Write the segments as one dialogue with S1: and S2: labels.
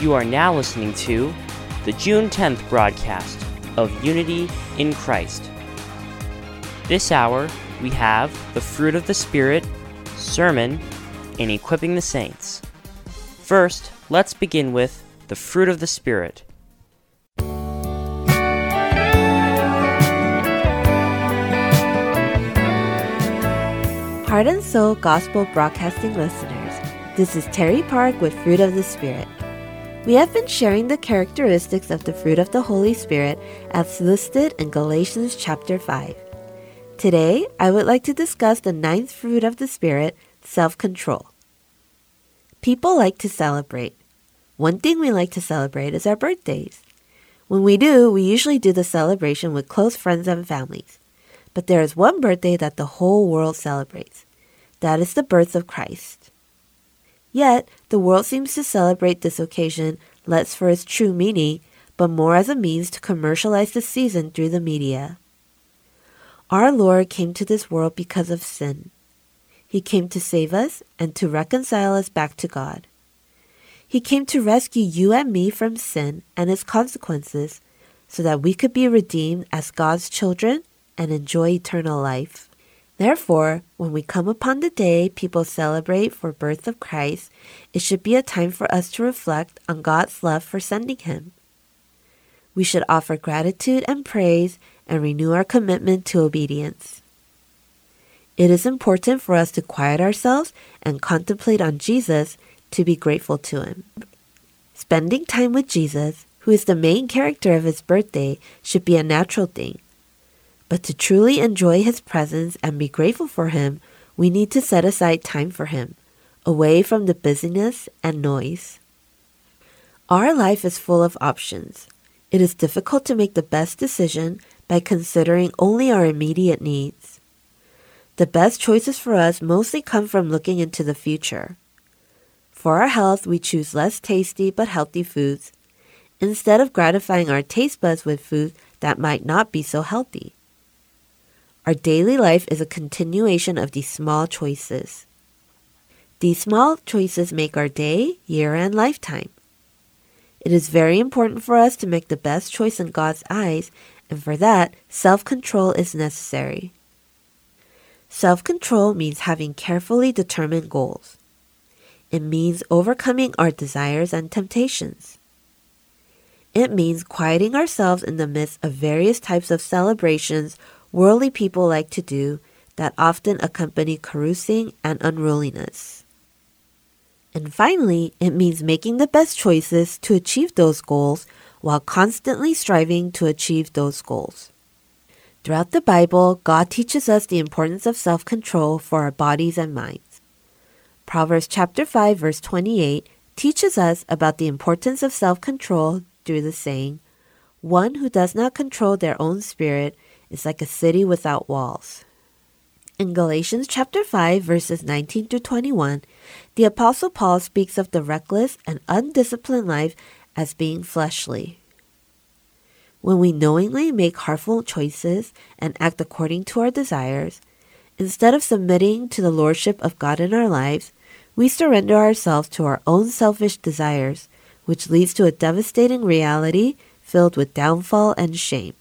S1: You are now listening to the June 10th broadcast of Unity in Christ. This hour, we have the Fruit of the Spirit, Sermon, and Equipping the Saints. First, let's begin with the Fruit of the Spirit.
S2: Heart and Soul Gospel Broadcasting listeners, this is Terry Park with Fruit of the Spirit. We have been sharing the characteristics of the fruit of the Holy Spirit as listed in Galatians chapter 5. Today, I would like to discuss the ninth fruit of the Spirit, self control. People like to celebrate. One thing we like to celebrate is our birthdays. When we do, we usually do the celebration with close friends and families. But there is one birthday that the whole world celebrates. That is the birth of Christ. Yet, the world seems to celebrate this occasion less for its true meaning, but more as a means to commercialize the season through the media. Our Lord came to this world because of sin. He came to save us and to reconcile us back to God. He came to rescue you and me from sin and its consequences so that we could be redeemed as God's children and enjoy eternal life. Therefore, when we come upon the day people celebrate for birth of Christ, it should be a time for us to reflect on God's love for sending him. We should offer gratitude and praise and renew our commitment to obedience. It is important for us to quiet ourselves and contemplate on Jesus to be grateful to him. Spending time with Jesus, who is the main character of his birthday, should be a natural thing but to truly enjoy His presence and be grateful for Him, we need to set aside time for Him, away from the busyness and noise. Our life is full of options. It is difficult to make the best decision by considering only our immediate needs. The best choices for us mostly come from looking into the future. For our health, we choose less tasty but healthy foods instead of gratifying our taste buds with foods that might not be so healthy. Our daily life is a continuation of these small choices. These small choices make our day, year, and lifetime. It is very important for us to make the best choice in God's eyes, and for that, self control is necessary. Self control means having carefully determined goals. It means overcoming our desires and temptations. It means quieting ourselves in the midst of various types of celebrations worldly people like to do that often accompany carousing and unruliness. And finally, it means making the best choices to achieve those goals while constantly striving to achieve those goals. Throughout the Bible, God teaches us the importance of self control for our bodies and minds. Proverbs chapter 5 verse 28 teaches us about the importance of self control through the saying, One who does not control their own spirit is like a city without walls. In Galatians chapter 5 verses 19 to 21, the apostle Paul speaks of the reckless and undisciplined life as being fleshly. When we knowingly make harmful choices and act according to our desires, instead of submitting to the lordship of God in our lives, we surrender ourselves to our own selfish desires, which leads to a devastating reality filled with downfall and shame.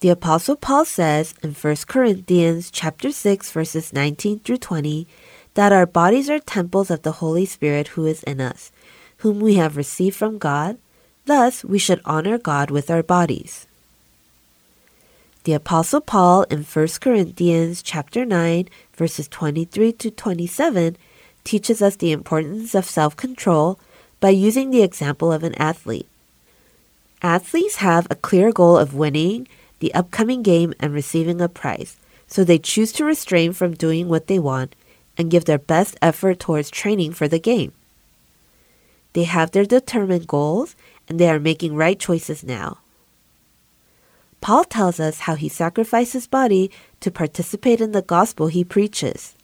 S2: The apostle Paul says in 1 Corinthians chapter 6 verses 19 through 20 that our bodies are temples of the Holy Spirit who is in us, whom we have received from God. Thus, we should honor God with our bodies. The apostle Paul in 1 Corinthians chapter 9 verses 23 to 27 teaches us the importance of self-control by using the example of an athlete. Athletes have a clear goal of winning the upcoming game and receiving a prize, so they choose to restrain from doing what they want and give their best effort towards training for the game. They have their determined goals and they are making right choices now. Paul tells us how he sacrificed his body to participate in the gospel he preaches.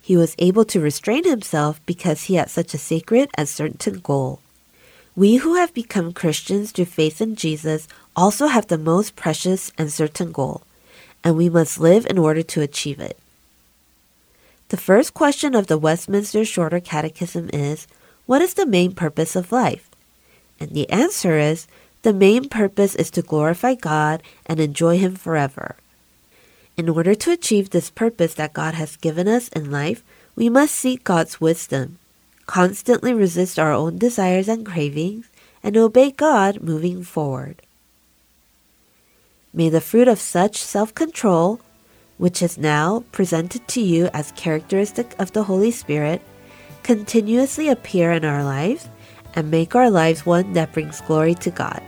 S2: He was able to restrain himself because he had such a sacred and certain goal. We who have become Christians through faith in Jesus also have the most precious and certain goal, and we must live in order to achieve it. The first question of the Westminster Shorter Catechism is what is the main purpose of life? And the answer is the main purpose is to glorify God and enjoy Him forever. In order to achieve this purpose that God has given us in life, we must seek God's wisdom, constantly resist our own desires and cravings, and obey God moving forward. May the fruit of such self control, which is now presented to you as characteristic of the Holy Spirit, continuously appear in our lives and make our lives one that brings glory to God.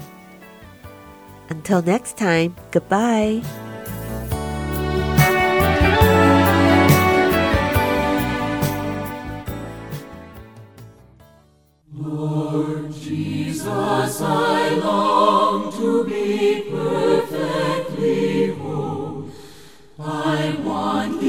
S2: Until next time, goodbye.
S1: Coming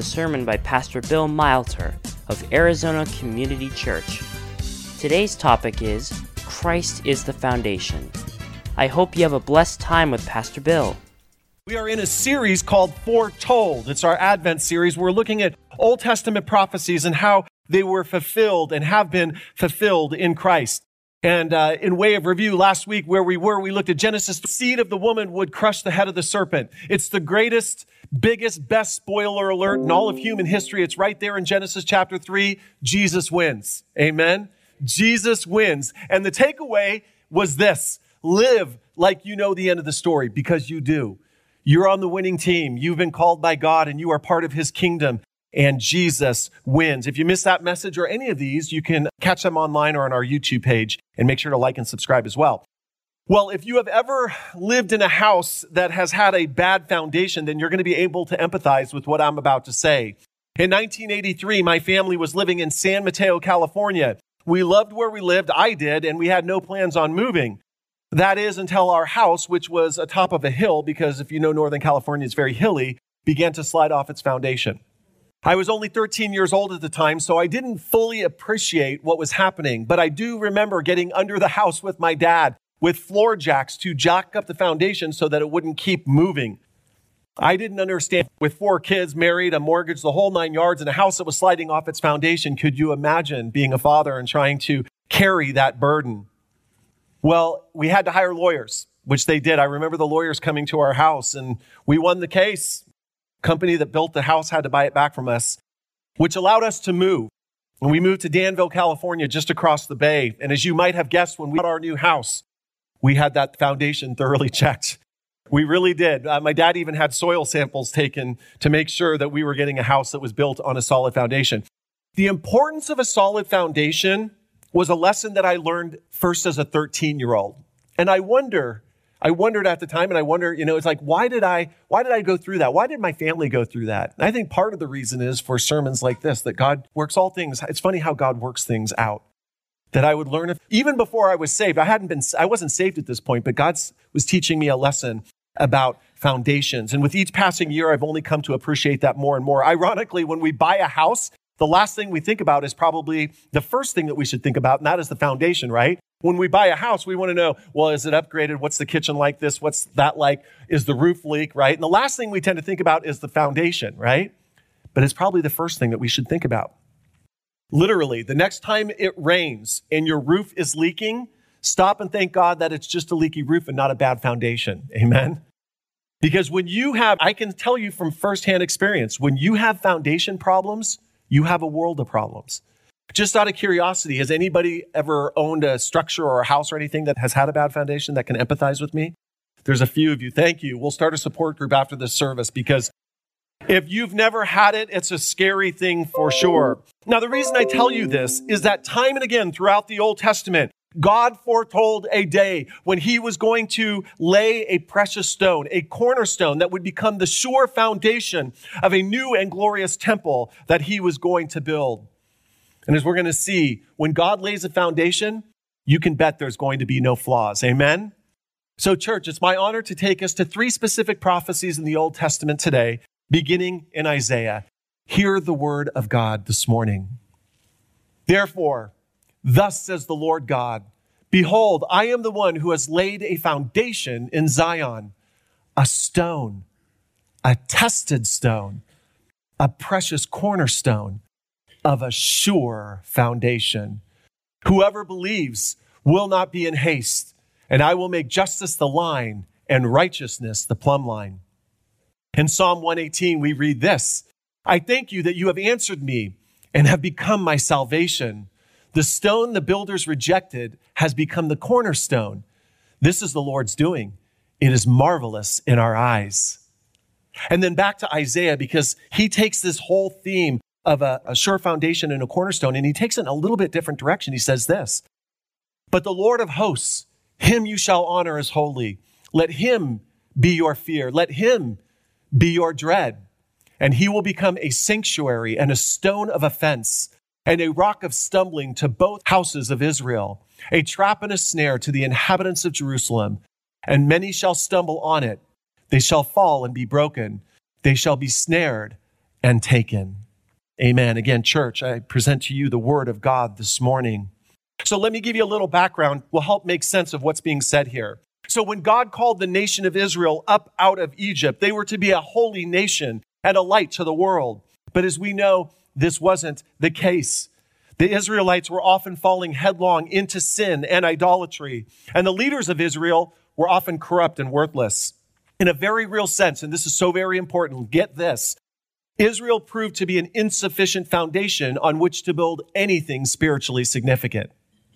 S1: a sermon by Pastor Bill Milter of Arizona Community Church. Today's topic is Christ is the Foundation. I hope you have a blessed time with Pastor Bill.
S3: We are in a series called Foretold. It's our Advent series. We're looking at Old Testament prophecies and how they were fulfilled and have been fulfilled in Christ. And uh, in way of review, last week where we were, we looked at Genesis. The seed of the woman would crush the head of the serpent. It's the greatest, biggest, best spoiler alert in all of human history. It's right there in Genesis chapter 3. Jesus wins. Amen. Jesus wins. And the takeaway was this live like you know the end of the story because you do. You're on the winning team. You've been called by God and you are part of his kingdom and Jesus wins. If you missed that message or any of these, you can catch them online or on our YouTube page and make sure to like and subscribe as well. Well, if you have ever lived in a house that has had a bad foundation, then you're going to be able to empathize with what I'm about to say. In 1983, my family was living in San Mateo, California. We loved where we lived. I did, and we had no plans on moving. That is until our house, which was atop of a hill, because if you know Northern California, it's very hilly, began to slide off its foundation. I was only 13 years old at the time, so I didn't fully appreciate what was happening, but I do remember getting under the house with my dad with floor jacks to jack up the foundation so that it wouldn't keep moving. I didn't understand with four kids, married, a mortgage, the whole nine yards, and a house that was sliding off its foundation. Could you imagine being a father and trying to carry that burden? Well, we had to hire lawyers, which they did. I remember the lawyers coming to our house and we won the case company that built the house had to buy it back from us, which allowed us to move. And we moved to Danville, California, just across the bay. And as you might have guessed, when we got our new house, we had that foundation thoroughly checked. We really did. Uh, my dad even had soil samples taken to make sure that we were getting a house that was built on a solid foundation. The importance of a solid foundation was a lesson that I learned first as a 13 year old. And I wonder I wondered at the time, and I wonder, you know, it's like, why did I, why did I go through that? Why did my family go through that? And I think part of the reason is for sermons like this, that God works all things. It's funny how God works things out. That I would learn, if, even before I was saved, I hadn't been, I wasn't saved at this point, but God was teaching me a lesson about foundations. And with each passing year, I've only come to appreciate that more and more. Ironically, when we buy a house, the last thing we think about is probably the first thing that we should think about, and that is the foundation, right? When we buy a house, we want to know, well, is it upgraded? What's the kitchen like this? What's that like? Is the roof leak, right? And the last thing we tend to think about is the foundation, right? But it's probably the first thing that we should think about. Literally, the next time it rains and your roof is leaking, stop and thank God that it's just a leaky roof and not a bad foundation. Amen. Because when you have, I can tell you from firsthand experience, when you have foundation problems, you have a world of problems. Just out of curiosity, has anybody ever owned a structure or a house or anything that has had a bad foundation that can empathize with me? There's a few of you. Thank you. We'll start a support group after this service because if you've never had it, it's a scary thing for sure. Now, the reason I tell you this is that time and again throughout the Old Testament, God foretold a day when he was going to lay a precious stone, a cornerstone that would become the sure foundation of a new and glorious temple that he was going to build. And as we're going to see, when God lays a foundation, you can bet there's going to be no flaws. Amen? So, church, it's my honor to take us to three specific prophecies in the Old Testament today, beginning in Isaiah. Hear the word of God this morning. Therefore, thus says the Lord God Behold, I am the one who has laid a foundation in Zion, a stone, a tested stone, a precious cornerstone of a sure foundation. Whoever believes will not be in haste, and I will make justice the line and righteousness the plumb line. In Psalm 118, we read this I thank you that you have answered me and have become my salvation. The stone the builders rejected has become the cornerstone. This is the Lord's doing. It is marvelous in our eyes. And then back to Isaiah, because he takes this whole theme of a, a sure foundation and a cornerstone, and he takes it in a little bit different direction. He says this But the Lord of hosts, him you shall honor as holy. Let him be your fear. Let him be your dread. And he will become a sanctuary and a stone of offense and a rock of stumbling to both houses of Israel, a trap and a snare to the inhabitants of Jerusalem. And many shall stumble on it. They shall fall and be broken. They shall be snared and taken. Amen. Again, church, I present to you the word of God this morning. So let me give you a little background, will help make sense of what's being said here. So when God called the nation of Israel up out of Egypt, they were to be a holy nation and a light to the world. But as we know, this wasn't the case. The Israelites were often falling headlong into sin and idolatry, and the leaders of Israel were often corrupt and worthless. In a very real sense, and this is so very important, get this Israel proved to be an insufficient foundation on which to build anything spiritually significant.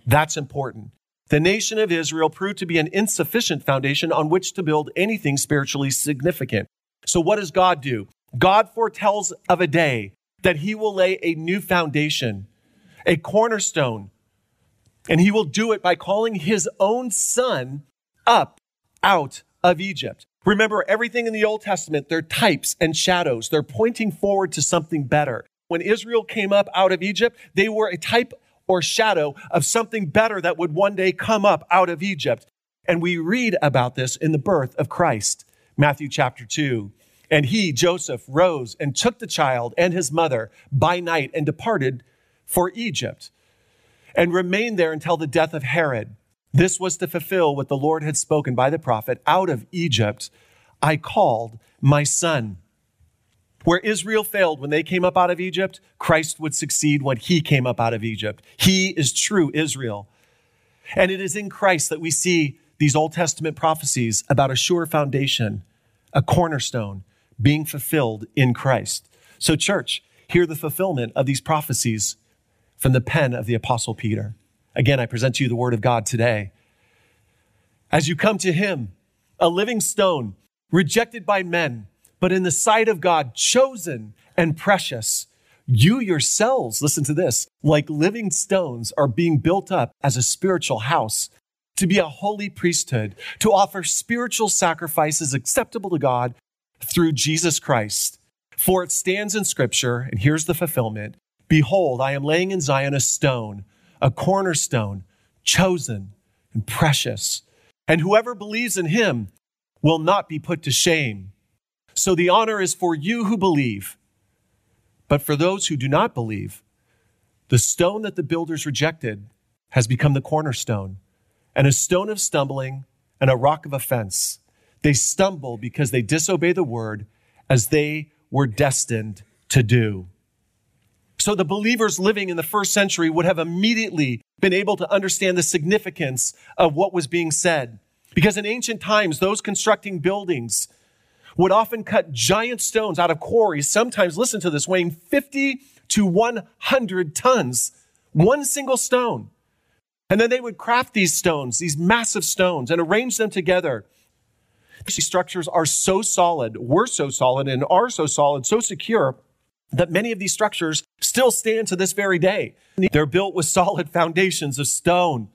S3: That's important. The nation of Israel proved to be an insufficient foundation on which to build anything spiritually significant. So, what does God do? God foretells of a day that he will lay a new foundation, a cornerstone, and he will do it by calling his own son up out of Egypt. Remember, everything in the Old Testament, they're types and shadows. They're pointing forward to something better. When Israel came up out of Egypt, they were a type or shadow of something better that would one day come up out of Egypt. And we read about this in the birth of Christ, Matthew chapter 2. And he, Joseph, rose and took the child and his mother by night and departed for Egypt and remained there until the death of Herod this was to fulfill what the Lord had spoken by the prophet out of Egypt, I called my son. Where Israel failed when they came up out of Egypt, Christ would succeed when he came up out of Egypt. He is true Israel. And it is in Christ that we see these Old Testament prophecies about a sure foundation, a cornerstone being fulfilled in Christ. So, church, hear the fulfillment of these prophecies from the pen of the Apostle Peter. Again, I present to you the word of God today. As you come to him, a living stone, rejected by men, but in the sight of God, chosen and precious, you yourselves, listen to this, like living stones, are being built up as a spiritual house to be a holy priesthood, to offer spiritual sacrifices acceptable to God through Jesus Christ. For it stands in Scripture, and here's the fulfillment Behold, I am laying in Zion a stone, a cornerstone, chosen and precious. And whoever believes in him will not be put to shame. So the honor is for you who believe. But for those who do not believe, the stone that the builders rejected has become the cornerstone, and a stone of stumbling and a rock of offense. They stumble because they disobey the word as they were destined to do. So the believers living in the first century would have immediately been able to understand the significance of what was being said. Because in ancient times, those constructing buildings would often cut giant stones out of quarries, sometimes, listen to this, weighing 50 to 100 tons, one single stone. And then they would craft these stones, these massive stones, and arrange them together. These structures are so solid, were so solid, and are so solid, so secure that many of these structures still stand to this very day. They're built with solid foundations of stone.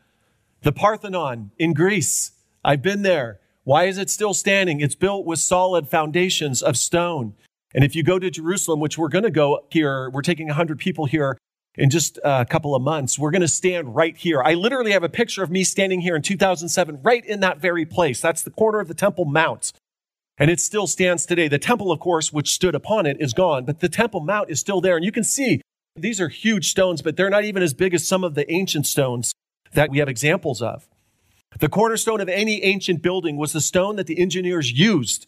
S3: The Parthenon in Greece, I've been there. Why is it still standing? It's built with solid foundations of stone. And if you go to Jerusalem, which we're going to go here, we're taking 100 people here in just uh, a couple of months. We're going to stand right here. I literally have a picture of me standing here in 2007, right in that very place. That's the corner of the Temple Mount. And it still stands today. The temple, of course, which stood upon it is gone, but the Temple Mount is still there. And you can see these are huge stones, but they're not even as big as some of the ancient stones that we have examples of. The cornerstone of any ancient building was the stone that the engineers used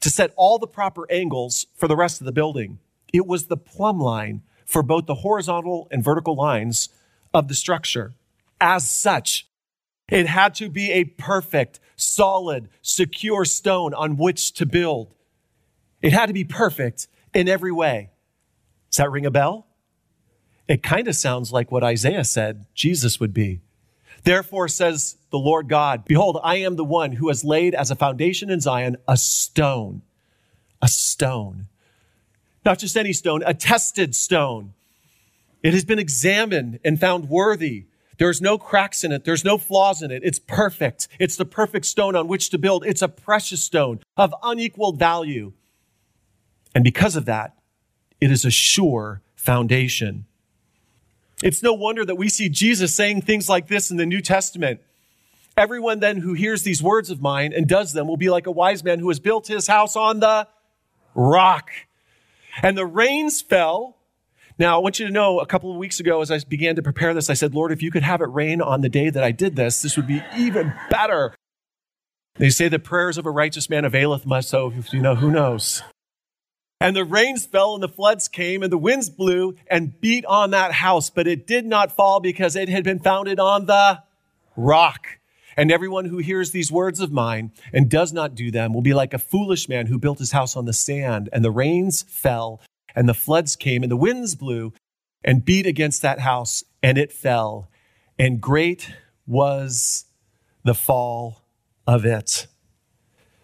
S3: to set all the proper angles for the rest of the building. It was the plumb line for both the horizontal and vertical lines of the structure. As such, it had to be a perfect, solid, secure stone on which to build. It had to be perfect in every way. Does that ring a bell? It kind of sounds like what Isaiah said Jesus would be. Therefore says the Lord God, behold, I am the one who has laid as a foundation in Zion a stone, a stone. Not just any stone, a tested stone. It has been examined and found worthy. There's no cracks in it. There's no flaws in it. It's perfect. It's the perfect stone on which to build. It's a precious stone of unequaled value. And because of that, it is a sure foundation. It's no wonder that we see Jesus saying things like this in the New Testament. Everyone then who hears these words of mine and does them will be like a wise man who has built his house on the rock. And the rains fell. Now, I want you to know a couple of weeks ago, as I began to prepare this, I said, Lord, if you could have it rain on the day that I did this, this would be even better. They say the prayers of a righteous man availeth much, so you know, who knows? And the rains fell and the floods came and the winds blew and beat on that house, but it did not fall because it had been founded on the rock. And everyone who hears these words of mine and does not do them will be like a foolish man who built his house on the sand. And the rains fell and the floods came and the winds blew and beat against that house and it fell. And great was the fall of it.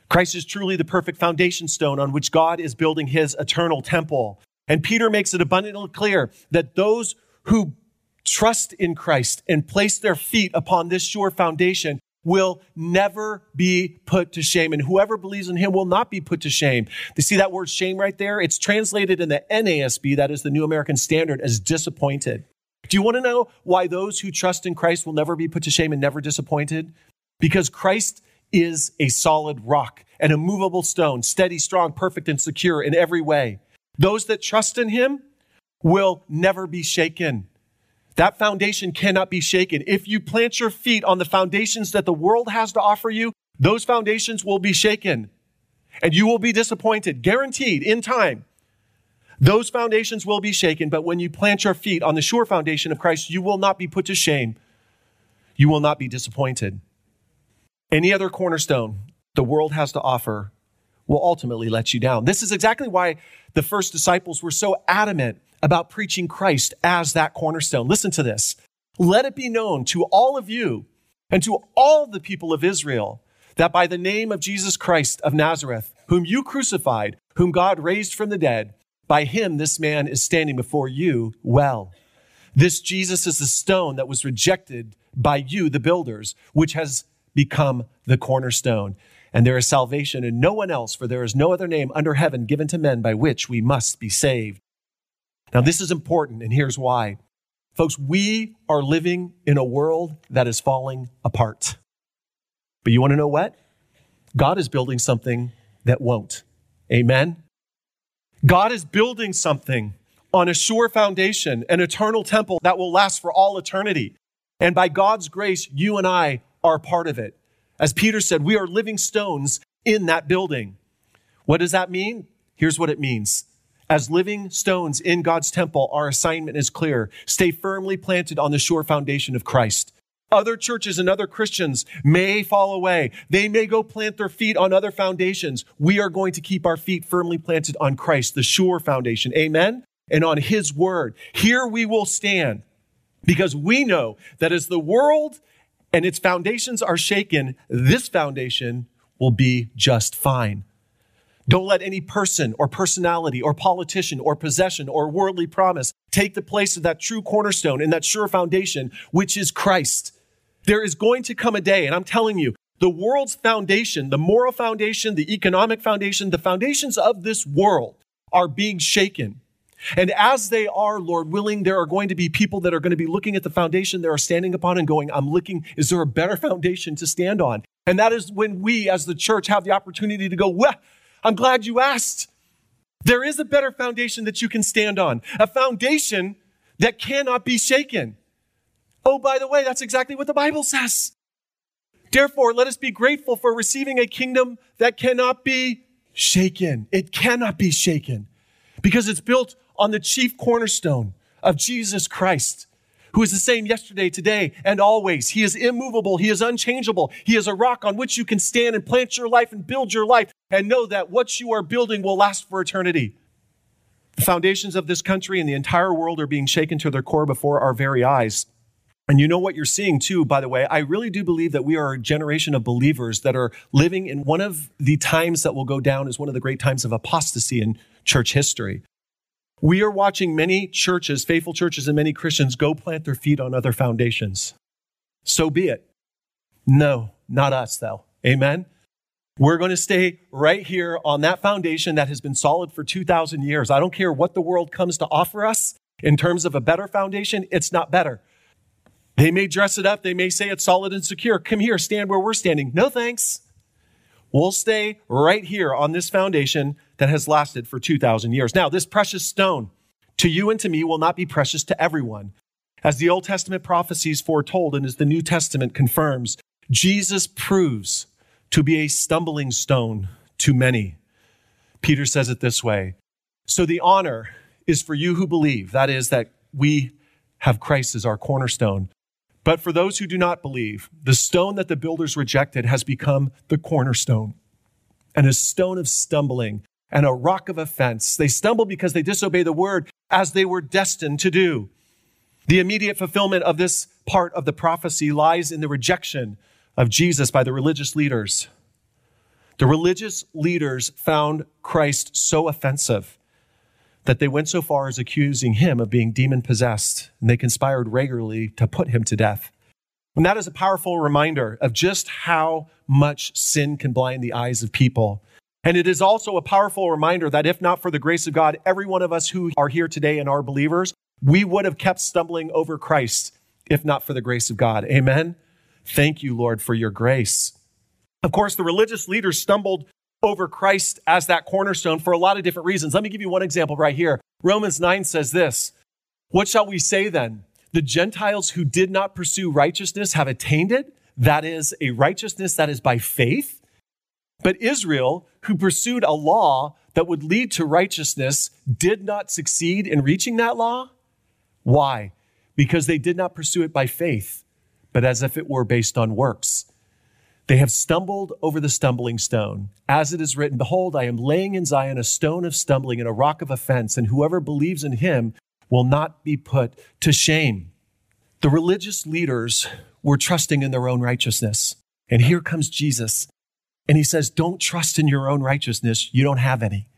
S3: Christ is truly the perfect foundation stone on which God is building his eternal temple. And Peter makes it abundantly clear that those who trust in Christ and place their feet upon this sure foundation will never be put to shame. And whoever believes in him will not be put to shame. You see that word shame right there? It's translated in the NASB, that is the New American Standard, as disappointed. Do you want to know why those who trust in Christ will never be put to shame and never disappointed? Because Christ is a solid rock, an immovable stone, steady, strong, perfect, and secure in every way. Those that trust in him will never be shaken. That foundation cannot be shaken. If you plant your feet on the foundations that the world has to offer you, those foundations will be shaken and you will be disappointed, guaranteed in time. Those foundations will be shaken, but when you plant your feet on the sure foundation of Christ, you will not be put to shame. You will not be disappointed. Any other cornerstone the world has to offer will ultimately let you down. This is exactly why the first disciples were so adamant about preaching Christ as that cornerstone. Listen to this. Let it be known to all of you and to all the people of Israel that by the name of Jesus Christ of Nazareth, whom you crucified, whom God raised from the dead, by him this man is standing before you well. This Jesus is the stone that was rejected by you, the builders, which has become the cornerstone. And there is salvation in no one else, for there is no other name under heaven given to men by which we must be saved. Now, this is important, and here's why. Folks, we are living in a world that is falling apart. But you want to know what? God is building something that won't. Amen? God is building something on a sure foundation, an eternal temple that will last for all eternity. And by God's grace, you and I are part of it. As Peter said, we are living stones in that building. What does that mean? Here's what it means. As living stones in God's temple, our assignment is clear. Stay firmly planted on the sure foundation of Christ. Other churches and other Christians may fall away. They may go plant their feet on other foundations. We are going to keep our feet firmly planted on Christ, the sure foundation. Amen? And on His word. Here we will stand because we know that as the world and its foundations are shaken, this foundation will be just fine. Don't let any person or personality or politician or possession or worldly promise take the place of that true cornerstone and that sure foundation, which is Christ. There is going to come a day, and I'm telling you, the world's foundation, the moral foundation, the economic foundation, the foundations of this world are being shaken. And as they are, Lord willing, there are going to be people that are going to be looking at the foundation they are standing upon and going, I'm looking, is there a better foundation to stand on? And that is when we as the church have the opportunity to go, well, I'm glad you asked. There is a better foundation that you can stand on, a foundation that cannot be shaken. Oh, by the way, that's exactly what the Bible says. Therefore, let us be grateful for receiving a kingdom that cannot be shaken. It cannot be shaken because it's built on the chief cornerstone of Jesus Christ who is the same yesterday, today, and always. He is immovable. He is unchangeable. He is a rock on which you can stand and plant your life and build your life and know that what you are building will last for eternity. The foundations of this country and the entire world are being shaken to their core before our very eyes. And you know what you're seeing too, by the way. I really do believe that we are a generation of believers that are living in one of the times that will go down as one of the great times of apostasy in church history. We are watching many churches, faithful churches, and many Christians go plant their feet on other foundations. So be it. No, not us, though. Amen. We're going to stay right here on that foundation that has been solid for 2,000 years. I don't care what the world comes to offer us in terms of a better foundation, it's not better. They may dress it up, they may say it's solid and secure. Come here, stand where we're standing. No thanks. We'll stay right here on this foundation that has lasted for 2,000 years. Now, this precious stone to you and to me will not be precious to everyone. As the Old Testament prophecies foretold and as the New Testament confirms, Jesus proves to be a stumbling stone to many. Peter says it this way So the honor is for you who believe, that is, that we have Christ as our cornerstone. But for those who do not believe, the stone that the builders rejected has become the cornerstone and a stone of stumbling and a rock of offense. They stumble because they disobey the word as they were destined to do. The immediate fulfillment of this part of the prophecy lies in the rejection of Jesus by the religious leaders. The religious leaders found Christ so offensive that they went so far as accusing him of being demon possessed, and they conspired regularly to put him to death. And that is a powerful reminder of just how much sin can blind the eyes of people. And it is also a powerful reminder that if not for the grace of God, every one of us who are here today and are believers, we would have kept stumbling over Christ if not for the grace of God. Amen. Thank you, Lord, for your grace. Of course, the religious leaders stumbled over Christ as that cornerstone for a lot of different reasons. Let me give you one example right here. Romans 9 says this What shall we say then? The Gentiles who did not pursue righteousness have attained it. That is a righteousness that is by faith. But Israel, who pursued a law that would lead to righteousness, did not succeed in reaching that law. Why? Because they did not pursue it by faith, but as if it were based on works. They have stumbled over the stumbling stone. As it is written, Behold, I am laying in Zion a stone of stumbling and a rock of offense, and whoever believes in him will not be put to shame. The religious leaders were trusting in their own righteousness. And here comes Jesus. And he says, Don't trust in your own righteousness. You don't have any.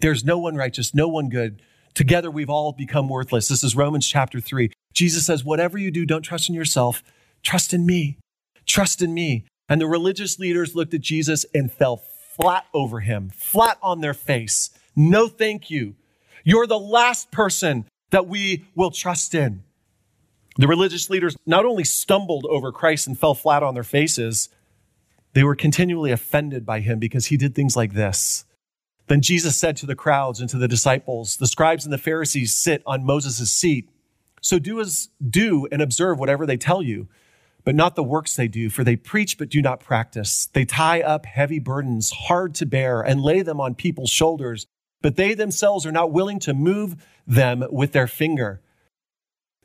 S3: There's no one righteous, no one good. Together we've all become worthless. This is Romans chapter 3. Jesus says, Whatever you do, don't trust in yourself. Trust in me. Trust in me. And the religious leaders looked at Jesus and fell flat over him, flat on their face. No, thank you. You're the last person that we will trust in. The religious leaders not only stumbled over Christ and fell flat on their faces, they were continually offended by him because he did things like this. Then Jesus said to the crowds and to the disciples, The scribes and the Pharisees sit on Moses' seat. So do as do and observe whatever they tell you, but not the works they do, for they preach but do not practice. They tie up heavy burdens, hard to bear, and lay them on people's shoulders, but they themselves are not willing to move them with their finger.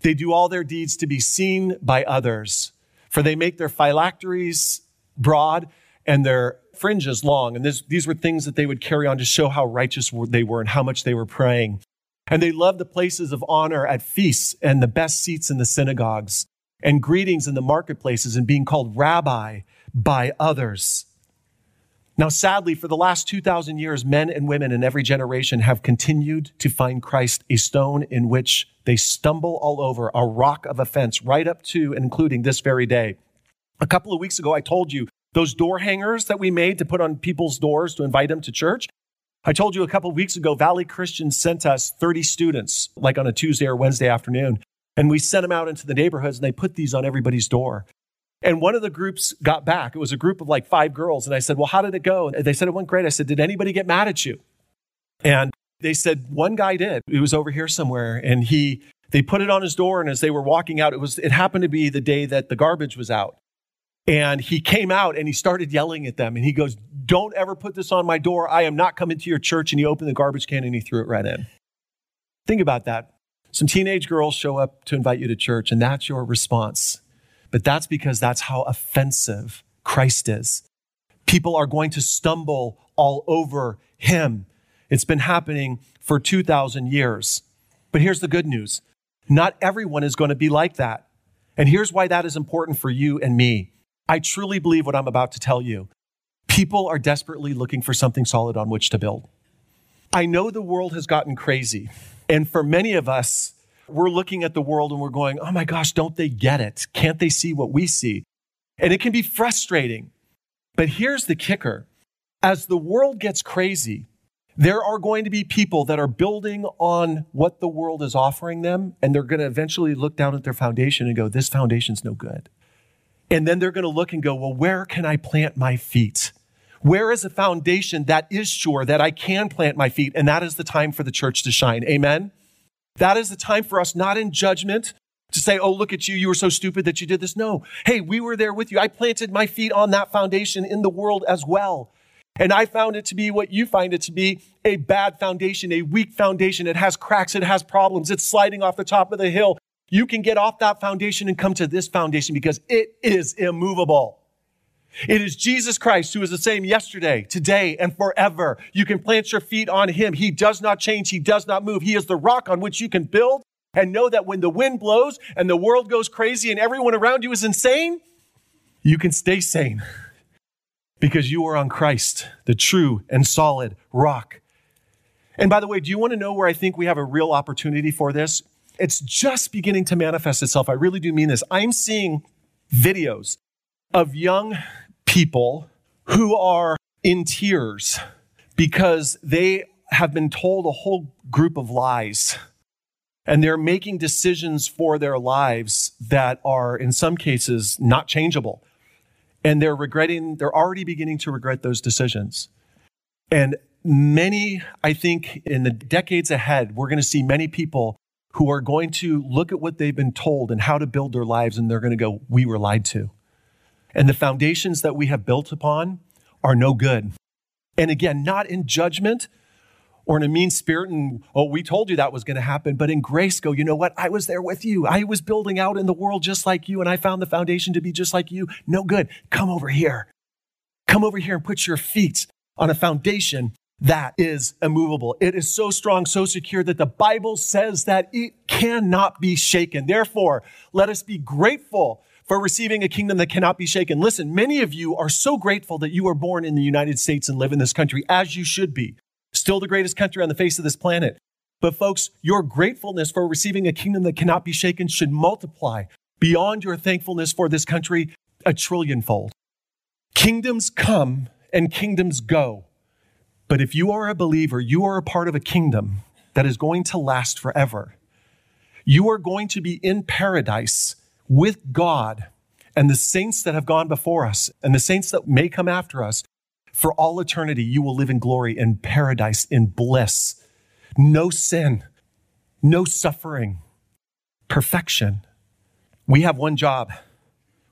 S3: They do all their deeds to be seen by others, for they make their phylacteries broad and their fringes long. And this, these were things that they would carry on to show how righteous they were and how much they were praying. And they loved the places of honor at feasts and the best seats in the synagogues and greetings in the marketplaces and being called rabbi by others. Now, sadly, for the last 2,000 years, men and women in every generation have continued to find Christ a stone in which they stumble all over, a rock of offense, right up to and including this very day. A couple of weeks ago, I told you those door hangers that we made to put on people's doors to invite them to church. I told you a couple of weeks ago, Valley Christian sent us 30 students, like on a Tuesday or Wednesday afternoon, and we sent them out into the neighborhoods and they put these on everybody's door. And one of the groups got back. It was a group of like five girls. And I said, Well, how did it go? And they said, It went great. I said, Did anybody get mad at you? And they said, One guy did. He was over here somewhere. And he, they put it on his door. And as they were walking out, it was, it happened to be the day that the garbage was out. And he came out and he started yelling at them. And he goes, Don't ever put this on my door. I am not coming to your church. And he opened the garbage can and he threw it right in. Think about that. Some teenage girls show up to invite you to church, and that's your response. But that's because that's how offensive Christ is. People are going to stumble all over him. It's been happening for 2,000 years. But here's the good news not everyone is going to be like that. And here's why that is important for you and me. I truly believe what I'm about to tell you. People are desperately looking for something solid on which to build. I know the world has gotten crazy. And for many of us, we're looking at the world and we're going, oh my gosh, don't they get it? Can't they see what we see? And it can be frustrating. But here's the kicker as the world gets crazy, there are going to be people that are building on what the world is offering them, and they're going to eventually look down at their foundation and go, This foundation's no good. And then they're going to look and go, well, where can I plant my feet? Where is a foundation that is sure that I can plant my feet? And that is the time for the church to shine. Amen. That is the time for us, not in judgment, to say, oh, look at you. You were so stupid that you did this. No. Hey, we were there with you. I planted my feet on that foundation in the world as well. And I found it to be what you find it to be a bad foundation, a weak foundation. It has cracks, it has problems, it's sliding off the top of the hill. You can get off that foundation and come to this foundation because it is immovable. It is Jesus Christ who is the same yesterday, today, and forever. You can plant your feet on him. He does not change. He does not move. He is the rock on which you can build and know that when the wind blows and the world goes crazy and everyone around you is insane, you can stay sane because you are on Christ, the true and solid rock. And by the way, do you want to know where I think we have a real opportunity for this? it's just beginning to manifest itself. I really do mean this. I'm seeing videos of young people who are in tears because they have been told a whole group of lies. And they're making decisions for their lives that are, in some cases, not changeable. And they're regretting, they're already beginning to regret those decisions. And many, I think, in the decades ahead, we're going to see many people who are going to look at what they've been told and how to build their lives, and they're going to go, We were lied to. And the foundations that we have built upon are no good. And again, not in judgment or in a mean spirit and, oh, we told you that was going to happen, but in grace, go, you know what? I was there with you. I was building out in the world just like you, and I found the foundation to be just like you. No good. Come over here. Come over here and put your feet on a foundation that is immovable. It is so strong, so secure that the Bible says that it cannot be shaken. Therefore, let us be grateful for receiving a kingdom that cannot be shaken. Listen, many of you are so grateful that you were born in the United States and live in this country, as you should be. Still the greatest country on the face of this planet. But folks, your gratefulness for receiving a kingdom that cannot be shaken should multiply beyond your thankfulness for this country a trillionfold. Kingdoms come and kingdoms go. But if you are a believer, you are a part of a kingdom that is going to last forever. You are going to be in paradise with God and the saints that have gone before us and the saints that may come after us. For all eternity, you will live in glory, in paradise, in bliss. No sin, no suffering, perfection. We have one job,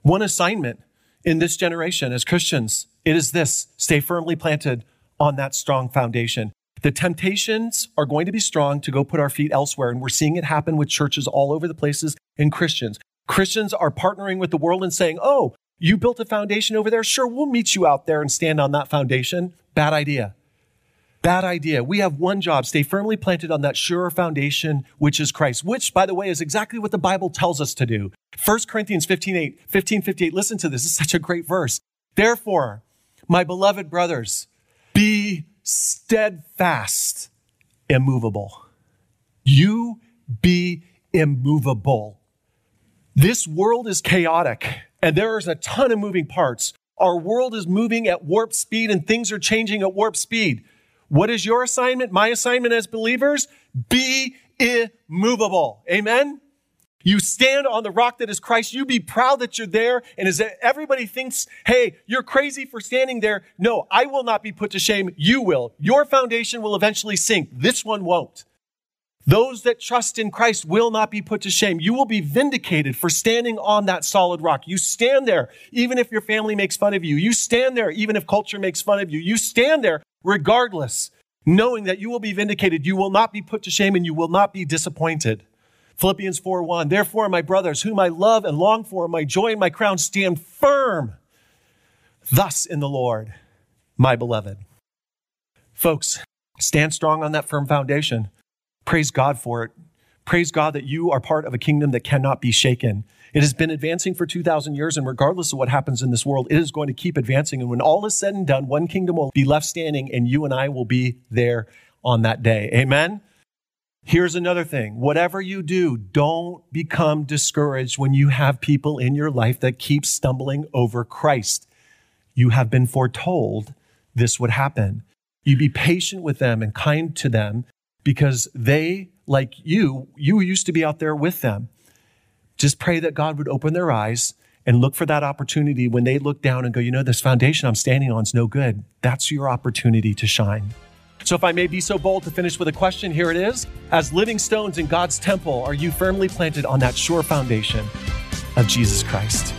S3: one assignment in this generation as Christians. It is this stay firmly planted on that strong foundation. The temptations are going to be strong to go put our feet elsewhere. And we're seeing it happen with churches all over the places and Christians. Christians are partnering with the world and saying, Oh, you built a foundation over there? Sure, we'll meet you out there and stand on that foundation. Bad idea. Bad idea. We have one job stay firmly planted on that sure foundation, which is Christ, which, by the way, is exactly what the Bible tells us to do. 1 Corinthians 15, 8, 15 58. Listen to this. It's such a great verse. Therefore, my beloved brothers, be steadfast, immovable. You be immovable. This world is chaotic and there is a ton of moving parts. Our world is moving at warp speed and things are changing at warp speed. What is your assignment? My assignment as believers? Be immovable. Amen? You stand on the rock that is Christ. You be proud that you're there. And as everybody thinks, hey, you're crazy for standing there. No, I will not be put to shame. You will. Your foundation will eventually sink. This one won't. Those that trust in Christ will not be put to shame. You will be vindicated for standing on that solid rock. You stand there even if your family makes fun of you. You stand there even if culture makes fun of you. You stand there regardless, knowing that you will be vindicated. You will not be put to shame and you will not be disappointed. Philippians 4 1. Therefore, my brothers, whom I love and long for, my joy and my crown, stand firm thus in the Lord, my beloved. Folks, stand strong on that firm foundation. Praise God for it. Praise God that you are part of a kingdom that cannot be shaken. It has been advancing for 2,000 years, and regardless of what happens in this world, it is going to keep advancing. And when all is said and done, one kingdom will be left standing, and you and I will be there on that day. Amen? Here's another thing whatever you do, don't become discouraged when you have people in your life that keep stumbling over Christ. You have been foretold this would happen. You be patient with them and kind to them because they, like you, you used to be out there with them. Just pray that God would open their eyes and look for that opportunity when they look down and go, you know, this foundation I'm standing on is no good. That's your opportunity to shine. So, if I may be so bold to finish with a question, here it is. As living stones in God's temple, are you firmly planted on that sure foundation of Jesus Christ?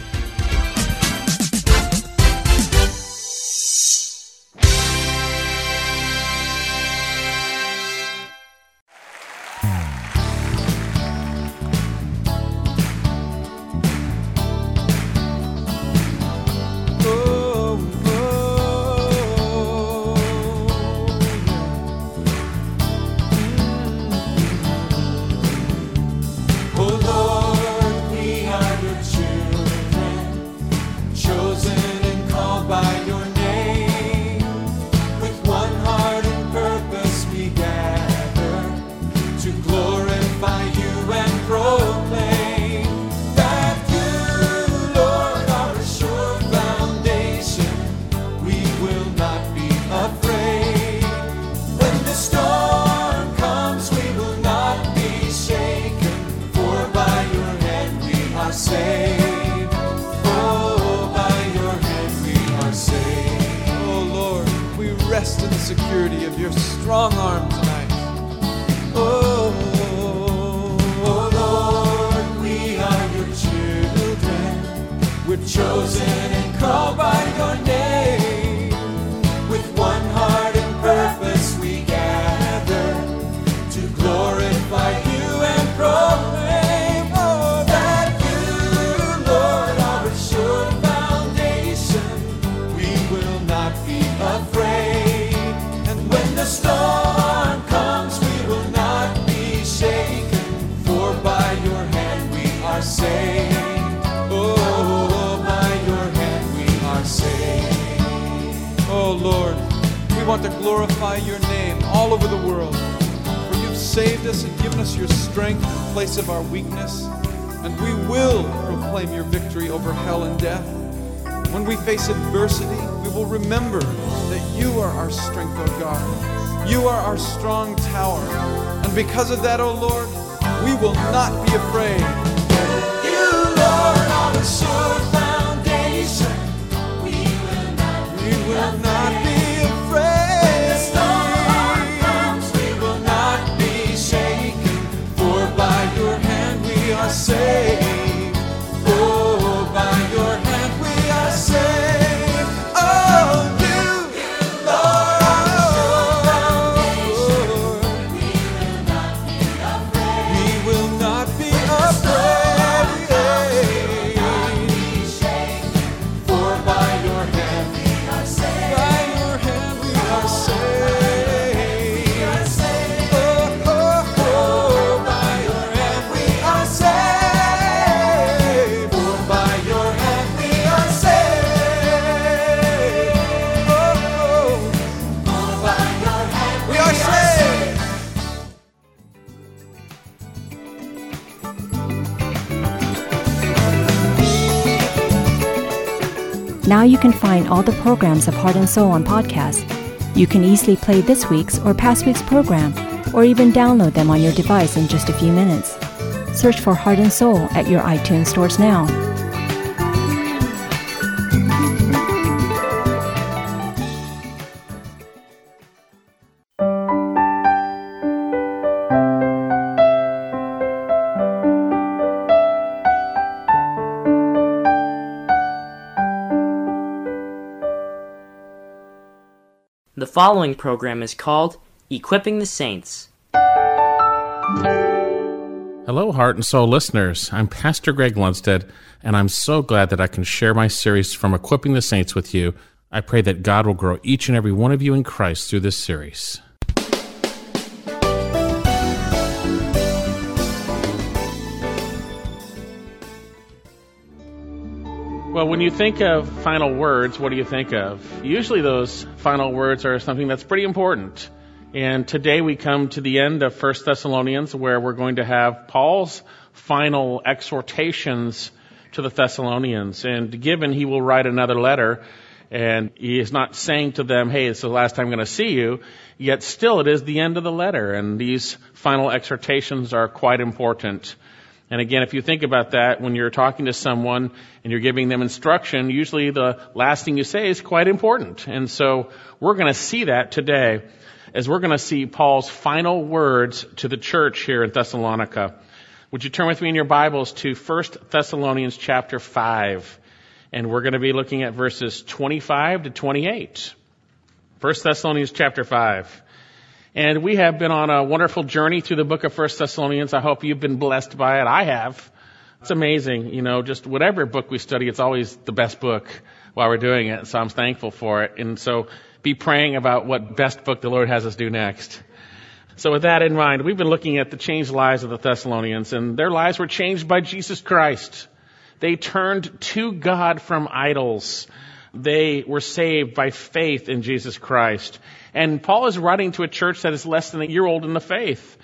S4: Glorify your name all over the world. For you've saved us and given us your strength in place of our weakness. and we will proclaim your victory over hell and death. When we face adversity, we will remember that you are our strength, O God. You are our strong tower. And because of that, O Lord, we will not be afraid.
S5: You, Lord, are the sure foundation. We will not
S4: We will not be
S6: Now you can find all the programs of Heart and Soul on podcast. You can easily play this week's or past week's program, or even download them on your device in just a few minutes. Search for Heart and Soul at your iTunes stores now.
S1: Following program is called Equipping the Saints.
S7: Hello, Heart and Soul listeners. I'm Pastor Greg Lundstead, and I'm so glad that I can share my series from Equipping the Saints with you. I pray that God will grow each and every one of you in Christ through this series. Well, when you think of final words, what do you think of? Usually, those final words are something that's pretty important. And today we come to the end of 1 Thessalonians where we're going to have Paul's final exhortations to the Thessalonians. And given he will write another letter, and he is not saying to them, hey, it's the last time I'm going to see you, yet still it is the end of the letter. And these final exhortations are quite important. And again, if you think about that, when you're talking to someone and you're giving them instruction, usually the last thing you say is quite important. And so we're going to see that today as we're going to see Paul's final words to the church here in Thessalonica. Would you turn with me in your Bibles to 1 Thessalonians chapter 5? And we're going to be looking at verses 25 to 28. 1 Thessalonians chapter 5. And we have been on a wonderful journey through the book of 1 Thessalonians. I hope you've been blessed by it. I have. It's amazing, you know, just whatever book we study, it's always the best book while we're doing it. So I'm thankful for it. And so be praying about what best book the Lord has us do next. So with that in mind, we've been looking at the changed lives of the Thessalonians and their lives were changed by Jesus Christ. They turned to God from idols. They were saved by faith in Jesus Christ. And Paul is writing to a church that is less than a year old in the faith.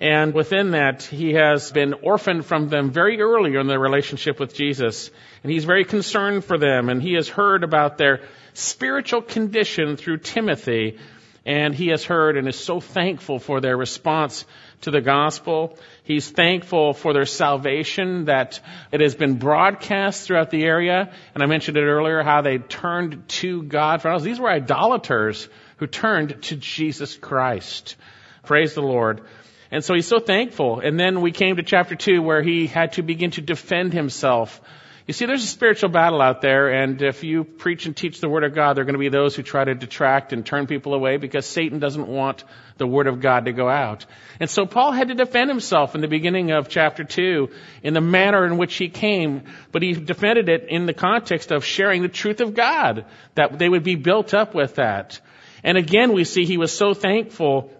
S7: And within that, he has been orphaned from them very early in their relationship with Jesus. And he's very concerned for them. And he has heard about their spiritual condition through Timothy. And he has heard and is so thankful for their response to the gospel. He's thankful for their salvation that it has been broadcast throughout the area. And I mentioned it earlier how they turned to God. These were idolaters who turned to Jesus Christ. Praise the Lord. And so he's so thankful. And then we came to chapter two where he had to begin to defend himself. You see, there's a spiritual battle out there, and if you preach and teach the Word of God, there are going to be those who try to detract and turn people away because Satan doesn't want the Word of God to go out. And so Paul had to defend himself in the beginning of chapter 2 in the manner in which he came, but he defended it in the context of sharing the truth of God, that they would be built up with that. And again, we see he was so thankful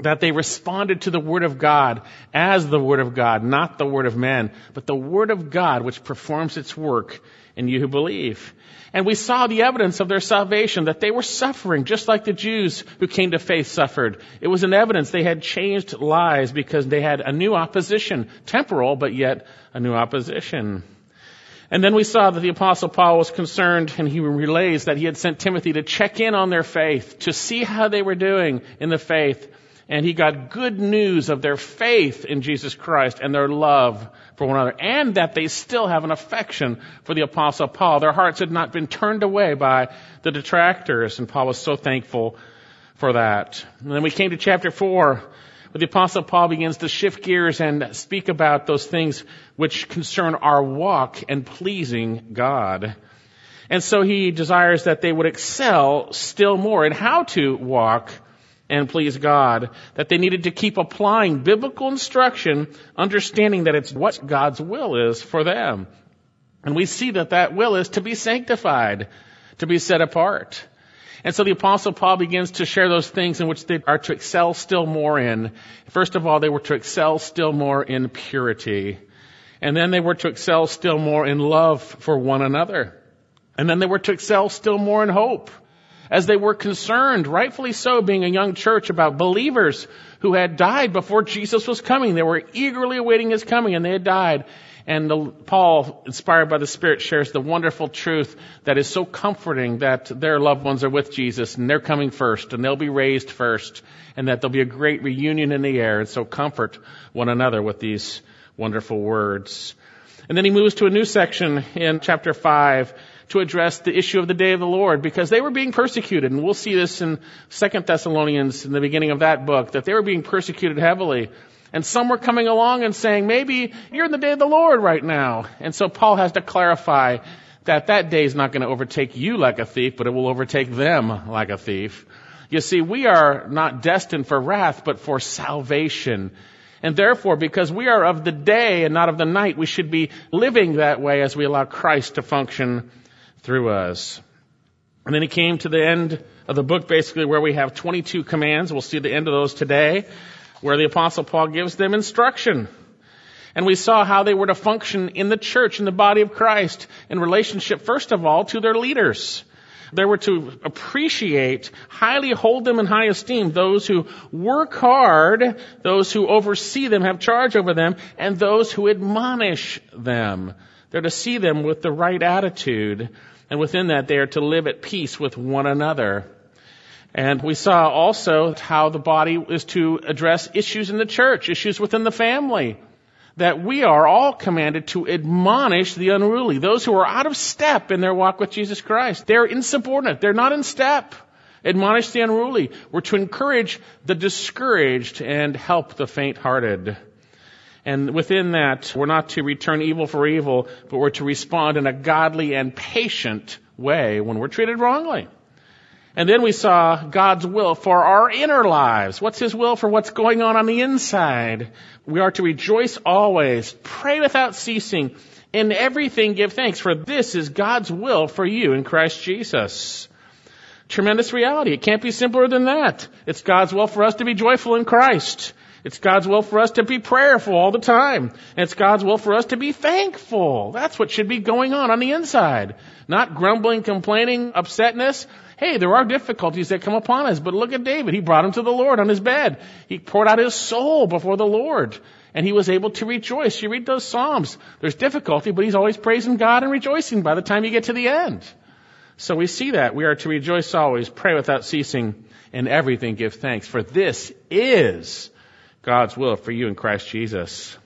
S7: that they responded to the Word of God as the Word of God, not the Word of man, but the Word of God which performs its work in you who believe. And we saw the evidence of their salvation, that they were suffering just like the Jews who came to faith suffered. It was an evidence they had changed lives because they had a new opposition, temporal, but yet a new opposition. And then we saw that the apostle Paul was concerned and he relays that he had sent Timothy to check in on their faith, to see how they were doing in the faith. And he got good news of their faith in Jesus Christ and their love for one another, and that they still have an affection for the apostle Paul. Their hearts had not been turned away by the detractors, and Paul was so thankful for that. And then we came to chapter four, where the apostle Paul begins to shift gears and speak about those things which concern our walk and pleasing God. And so he desires that they would excel still more in how to walk and please God, that they needed to keep applying biblical instruction, understanding that it's what God's will is for them. And we see that that will is to be sanctified, to be set apart. And so the apostle Paul begins to share those things in which they are to excel still more in. First of all, they were to excel still more in purity. And then they were to excel still more in love for one another. And then they were to excel still more in hope as they were concerned, rightfully so, being a young church, about believers who had died before Jesus was coming. They were eagerly awaiting his coming and they had died. And the, Paul, inspired by the Spirit, shares the wonderful truth that is so comforting that their loved ones are with Jesus and they're coming first and they'll be raised first and that there'll be a great reunion in the air. And so comfort one another with these wonderful words. And then he moves to a new section in chapter 5 to address the issue of the day of the Lord because they were being persecuted. And we'll see this in Second Thessalonians in the beginning of that book, that they were being persecuted heavily. And some were coming along and saying, maybe you're in the day of the Lord right now. And so Paul has to clarify that that day is not going to overtake you like a thief, but it will overtake them like a thief. You see, we are not destined for wrath, but for salvation. And therefore, because we are of the day and not of the night, we should be living that way as we allow Christ to function through us. And then he came to the end of the book, basically, where we have 22 commands. We'll see the end of those today, where the Apostle Paul gives them instruction. And we saw how they were to function in the church, in the body of Christ, in relationship, first of all, to their leaders. They were to appreciate, highly hold them in high esteem, those who work hard, those who oversee them, have charge over them, and those who admonish them. They're to see them with the right attitude and within that, they are to live at peace with one another. And we saw also how the body is to address issues in the church, issues within the family. That we are all commanded to admonish the unruly, those who are out of step in their walk with Jesus Christ. They're insubordinate. They're not in step. Admonish the unruly. We're to encourage the discouraged and help the faint-hearted. And within that, we're not to return evil for evil, but we're to respond in a godly and patient way when we're treated wrongly. And then we saw God's will for our inner lives. What's His will for what's going on on the inside? We are to rejoice always, pray without ceasing, in everything give thanks, for this is God's will for you in Christ Jesus. Tremendous reality. It can't be simpler than that. It's God's will for us to be joyful in Christ. It's God's will for us to be prayerful all the time. And it's God's will for us to be thankful. That's what should be going on on the inside. Not grumbling, complaining, upsetness. Hey, there are difficulties that come upon us, but look at David. He brought him to the Lord on his bed. He poured out his soul before the Lord. And he was able to rejoice. You read those Psalms. There's difficulty, but he's always praising God and rejoicing by the time you get to the end. So we see that. We are to rejoice always, pray without ceasing, and everything give thanks. For this is God's will for you in Christ Jesus.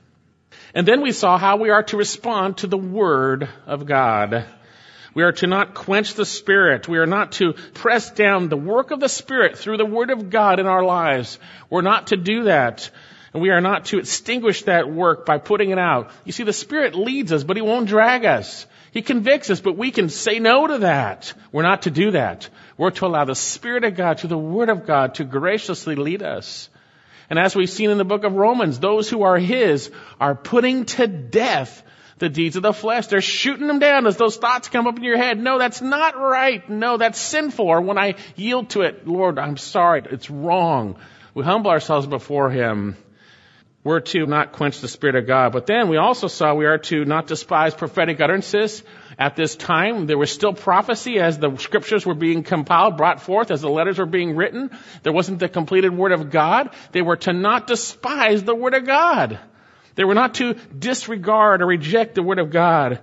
S7: And then we saw how we are to respond to the Word of God. We are to not quench the Spirit. We are not to press down the work of the Spirit through the Word of God in our lives. We're not to do that. And we are not to extinguish that work by putting it out. You see, the Spirit leads us, but He won't drag us. He convicts us, but we can say no to that. We're not to do that. We're to allow the Spirit of God, to the Word of God, to graciously lead us. And as we've seen in the book of Romans, those who are His are putting to death the deeds of the flesh. They're shooting them down as those thoughts come up in your head. No, that's not right. No, that's sinful. Or when I yield to it, Lord, I'm sorry. It's wrong. We humble ourselves before Him. We're to not quench the Spirit of God. But then we also saw we are to not despise prophetic utterances. At this time, there was still prophecy as the scriptures were being compiled, brought forth, as the letters were being written. There wasn't the completed word of God. They were to not despise the word of God. They were not to disregard or reject the word of God.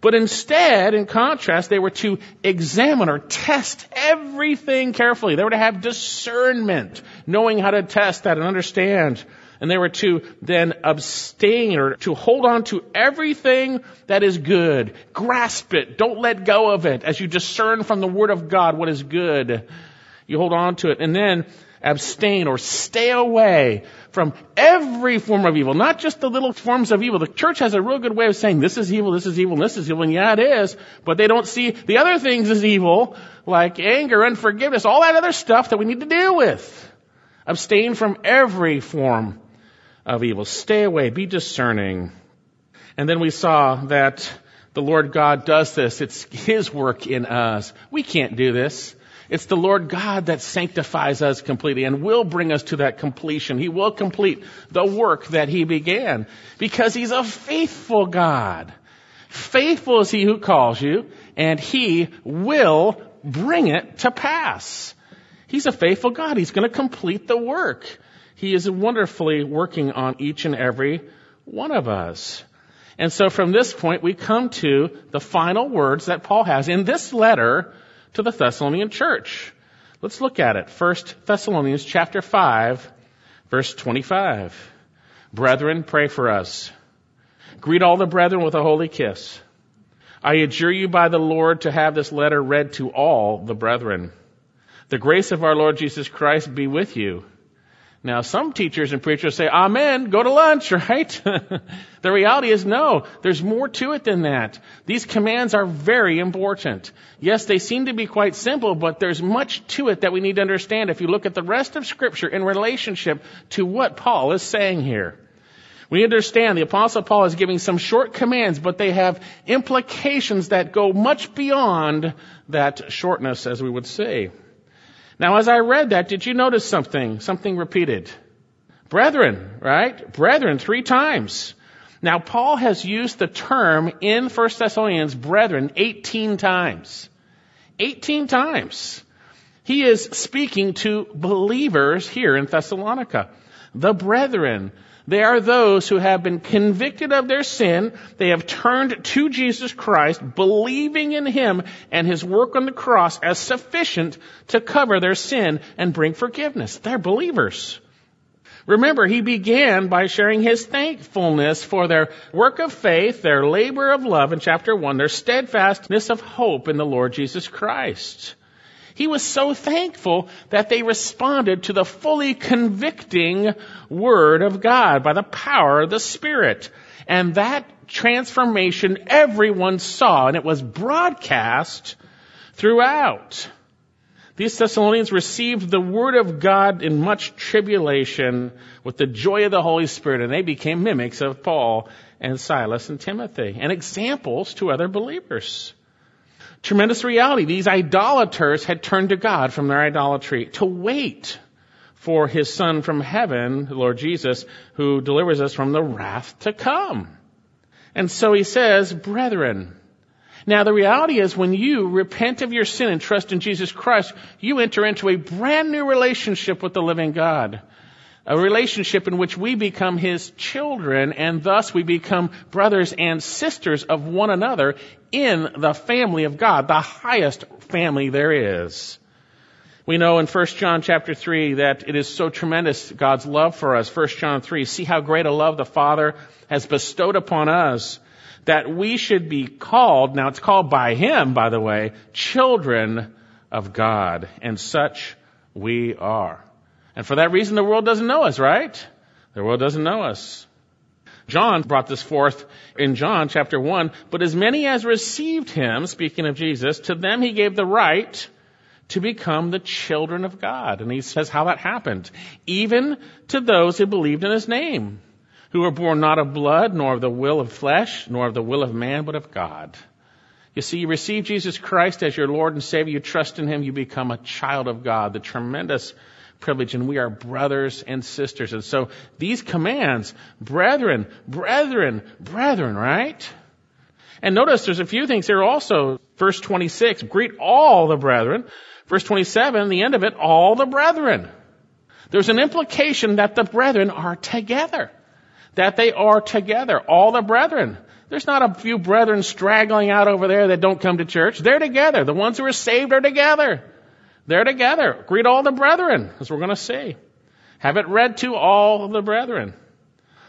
S7: But instead, in contrast, they were to examine or test everything carefully. They were to have discernment, knowing how to test that and understand. And they were to then abstain or to hold on to everything that is good. Grasp it. Don't let go of it as you discern from the Word of God what is good. You hold on to it. And then abstain or stay away from every form of evil, not just the little forms of evil. The church has a real good way of saying this is evil, this is evil, this is evil, and yeah, it is, but they don't see the other things as evil, like anger, unforgiveness, all that other stuff that we need to deal with. Abstain from every form of evil. Stay away, be discerning. And then we saw that the Lord God does this. It's His work in us. We can't do this. It's the Lord God that sanctifies us completely and will bring us to that completion. He will complete the work that He began because He's a faithful God. Faithful is He who calls you and He will bring it to pass. He's a faithful God. He's going to complete the work. He is wonderfully working on each and every one of us. And so from this point, we come to the final words that Paul has in this letter to the Thessalonian church. Let's look at it. First Thessalonians chapter 5, verse 25. Brethren, pray for us. Greet all the brethren with a holy kiss. I adjure you by the Lord to have this letter read to all the brethren. The grace of our Lord Jesus Christ be with you. Now, some teachers and preachers say, Amen, go to lunch, right? the reality is no, there's more to it than that. These commands are very important. Yes, they seem to be quite simple, but there's much to it that we need to understand if you look at the rest of Scripture in relationship to what Paul is saying here. We understand the Apostle Paul is giving some short commands, but they have implications that go much beyond that shortness, as we would say. Now, as I read that, did you notice something? Something repeated. Brethren, right? Brethren, three times. Now, Paul has used the term in 1 Thessalonians, brethren, 18 times. 18 times. He is speaking to believers here in Thessalonica. The brethren, they are those who have been convicted of their sin. They have turned to Jesus Christ, believing in Him and His work on the cross as sufficient to cover their sin and bring forgiveness. They're believers. Remember, he began by sharing his thankfulness for their work of faith, their labor of love in chapter 1, their steadfastness of hope in the Lord Jesus Christ. He was so thankful that they responded to the fully convicting Word of God by the power of the Spirit. And that transformation everyone saw, and it was broadcast throughout. These Thessalonians received the Word of God in much tribulation with the joy of the Holy Spirit, and they became mimics of Paul and Silas and Timothy, and examples to other believers. Tremendous reality. These idolaters had turned to God from their idolatry to wait for his son from heaven, the Lord Jesus, who delivers us from the wrath to come. And so he says, brethren, now the reality is when you repent of your sin and trust in Jesus Christ, you enter into a brand new relationship with the living God. A relationship in which we become His children and thus we become brothers and sisters of one another in the family of God, the highest family there is. We know in 1 John chapter 3 that it is so tremendous, God's love for us. 1 John 3, see how great a love the Father has bestowed upon us that we should be called, now it's called by Him, by the way, children of God. And such we are. And for that reason, the world doesn't know us, right? The world doesn't know us. John brought this forth in John chapter 1. But as many as received him, speaking of Jesus, to them he gave the right to become the children of God. And he says how that happened. Even to those who believed in his name, who were born not of blood, nor of the will of flesh, nor of the will of man, but of God. You see, you receive Jesus Christ as your Lord and Savior, you trust in him, you become a child of God. The tremendous privilege, and we are brothers and sisters. And so these commands, brethren, brethren, brethren, right? And notice there's a few things here also. Verse 26, greet all the brethren. Verse 27, the end of it, all the brethren. There's an implication that the brethren are together. That they are together. All the brethren. There's not a few brethren straggling out over there that don't come to church. They're together. The ones who are saved are together. They're together. Greet all the brethren, as we're going to see. Have it read to all the brethren.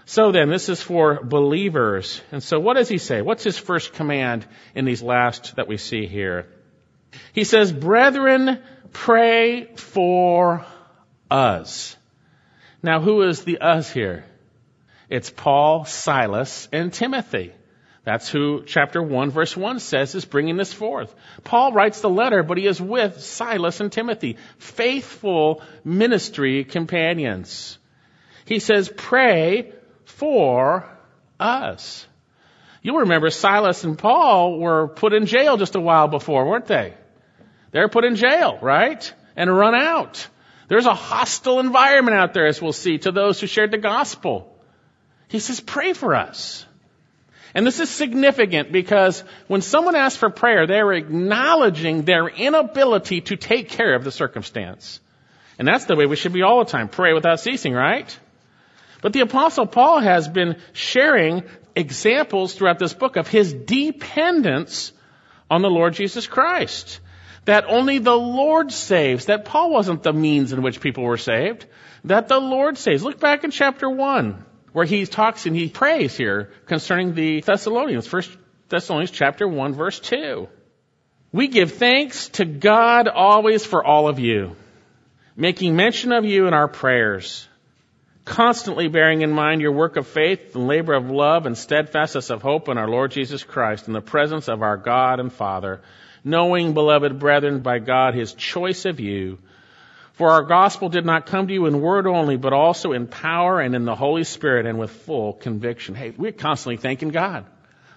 S7: So then, this is for believers. And so what does he say? What's his first command in these last that we see here? He says, brethren, pray for us. Now, who is the us here? It's Paul, Silas, and Timothy. That's who chapter 1 verse 1 says is bringing this forth. Paul writes the letter, but he is with Silas and Timothy, faithful ministry companions. He says, pray for us. You'll remember Silas and Paul were put in jail just a while before, weren't they? They're put in jail, right? And run out. There's a hostile environment out there, as we'll see, to those who shared the gospel. He says, pray for us. And this is significant because when someone asks for prayer, they're acknowledging their inability to take care of the circumstance. And that's the way we should be all the time. Pray without ceasing, right? But the apostle Paul has been sharing examples throughout this book of his dependence on the Lord Jesus Christ. That only the Lord saves. That Paul wasn't the means in which people were saved. That the Lord saves. Look back in chapter 1 where he talks and he prays here concerning the Thessalonians. First Thessalonians chapter 1 verse 2. We give thanks to God always for all of you, making mention of you in our prayers, constantly bearing in mind your work of faith and labor of love and steadfastness of hope in our Lord Jesus Christ in the presence of our God and Father, knowing, beloved brethren, by God his choice of you, for our gospel did not come to you in word only, but also in power and in the Holy Spirit and with full conviction. Hey, we're constantly thanking God.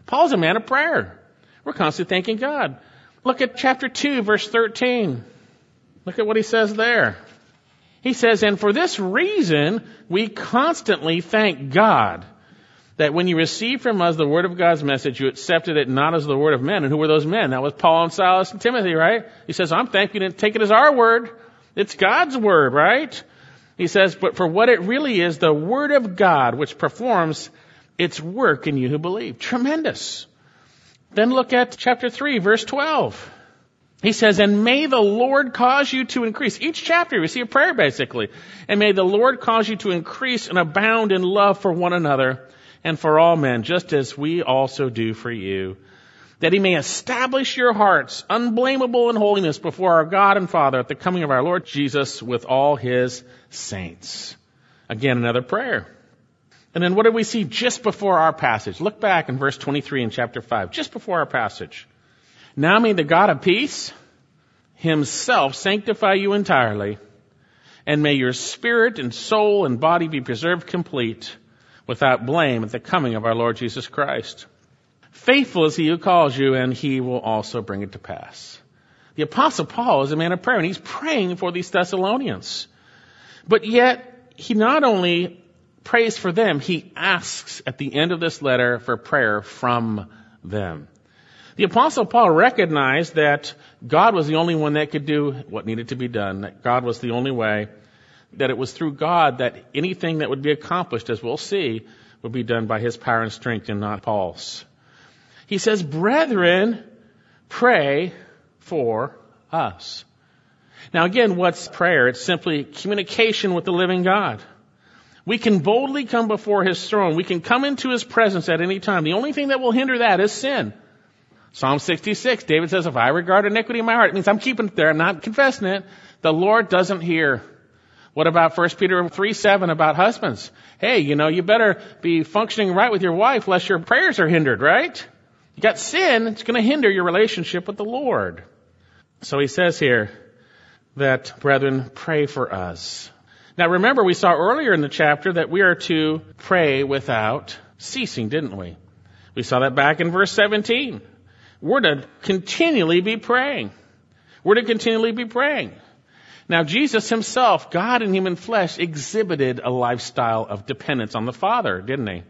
S7: Paul's a man of prayer. We're constantly thanking God. Look at chapter 2, verse 13. Look at what he says there. He says, And for this reason, we constantly thank God that when you received from us the word of God's message, you accepted it not as the word of men. And who were those men? That was Paul and Silas and Timothy, right? He says, I'm thankful you didn't take it as our word. It's God's word, right? He says, but for what it really is, the word of God, which performs its work in you who believe. Tremendous. Then look at chapter 3, verse 12. He says, and may the Lord cause you to increase. Each chapter we see a prayer basically. And may the Lord cause you to increase and abound in love for one another and for all men, just as we also do for you that he may establish your hearts unblameable in holiness before our God and Father at the coming of our Lord Jesus with all his saints. Again, another prayer. And then what do we see just before our passage? Look back in verse 23 in chapter 5, just before our passage. Now may the God of peace himself sanctify you entirely, and may your spirit and soul and body be preserved complete without blame at the coming of our Lord Jesus Christ. Faithful is he who calls you, and he will also bring it to pass. The apostle Paul is a man of prayer, and he's praying for these Thessalonians. But yet, he not only prays for them, he asks at the end of this letter for prayer from them. The apostle Paul recognized that God was the only one that could do what needed to be done, that God was the only way, that it was through God that anything that would be accomplished, as we'll see, would be done by his power and strength and not Paul's. He says, brethren, pray for us. Now again, what's prayer? It's simply communication with the living God. We can boldly come before His throne. We can come into His presence at any time. The only thing that will hinder that is sin. Psalm 66, David says, if I regard iniquity in my heart, it means I'm keeping it there. I'm not confessing it. The Lord doesn't hear. What about 1 Peter 3, 7 about husbands? Hey, you know, you better be functioning right with your wife lest your prayers are hindered, right? You got sin, it's going to hinder your relationship with the Lord. So he says here that, brethren, pray for us. Now remember, we saw earlier in the chapter that we are to pray without ceasing, didn't we? We saw that back in verse 17. We're to continually be praying. We're to continually be praying. Now Jesus himself, God in human flesh, exhibited a lifestyle of dependence on the Father, didn't he?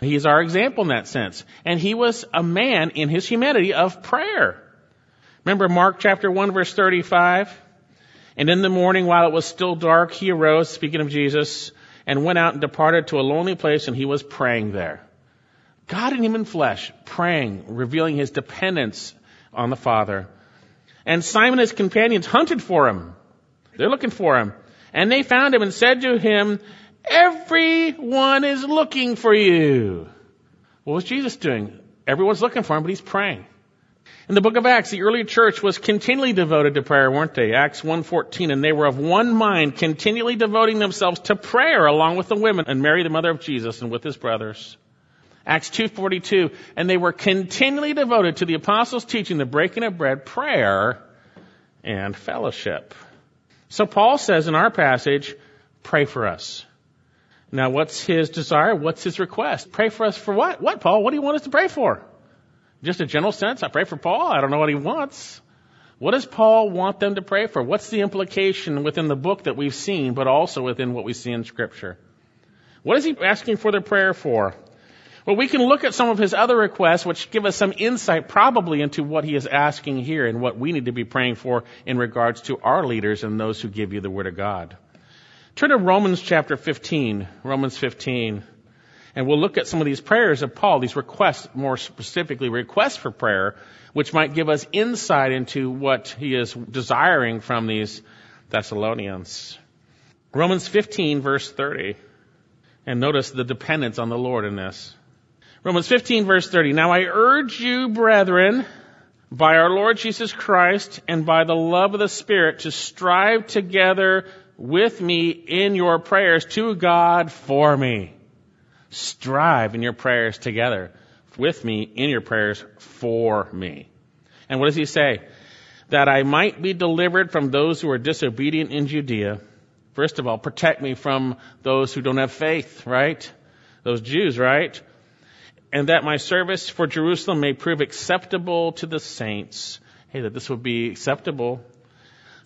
S7: He's our example in that sense. And he was a man in his humanity of prayer. Remember Mark chapter 1 verse 35? And in the morning while it was still dark, he arose, speaking of Jesus, and went out and departed to a lonely place and he was praying there. God in human flesh, praying, revealing his dependence on the Father. And Simon and his companions hunted for him. They're looking for him. And they found him and said to him, Everyone is looking for you. What was Jesus doing? Everyone's looking for him, but he's praying. In the book of Acts, the early church was continually devoted to prayer, weren't they? Acts 1.14, and they were of one mind, continually devoting themselves to prayer along with the women and Mary, the mother of Jesus, and with his brothers. Acts 2.42, and they were continually devoted to the apostles' teaching, the breaking of bread, prayer, and fellowship. So Paul says in our passage, pray for us. Now, what's his desire? What's his request? Pray for us for what? What, Paul? What do you want us to pray for? Just a general sense? I pray for Paul. I don't know what he wants. What does Paul want them to pray for? What's the implication within the book that we've seen, but also within what we see in Scripture? What is he asking for their prayer for? Well, we can look at some of his other requests, which give us some insight probably into what he is asking here and what we need to be praying for in regards to our leaders and those who give you the Word of God. Turn to Romans chapter 15, Romans 15, and we'll look at some of these prayers of Paul, these requests, more specifically requests for prayer, which might give us insight into what he is desiring from these Thessalonians. Romans 15 verse 30. And notice the dependence on the Lord in this. Romans 15 verse 30. Now I urge you, brethren, by our Lord Jesus Christ and by the love of the Spirit to strive together with me in your prayers to God for me. Strive in your prayers together with me in your prayers for me. And what does he say? That I might be delivered from those who are disobedient in Judea. First of all, protect me from those who don't have faith, right? Those Jews, right? And that my service for Jerusalem may prove acceptable to the saints. Hey, that this would be acceptable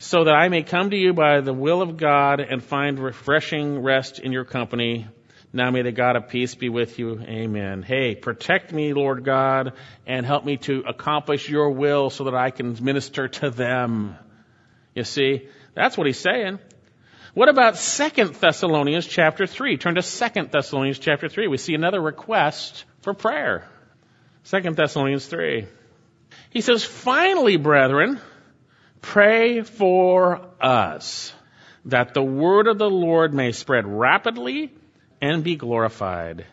S7: so that I may come to you by the will of God and find refreshing rest in your company. Now may the God of peace be with you. Amen. Hey, protect me, Lord God, and help me to accomplish your will so that I can minister to them. You see, that's what he's saying. What about Second Thessalonians chapter 3? Turn to Second Thessalonians chapter 3. We see another request for prayer. Second Thessalonians 3. He says, finally, brethren, Pray for us that the word of the Lord may spread rapidly and be glorified,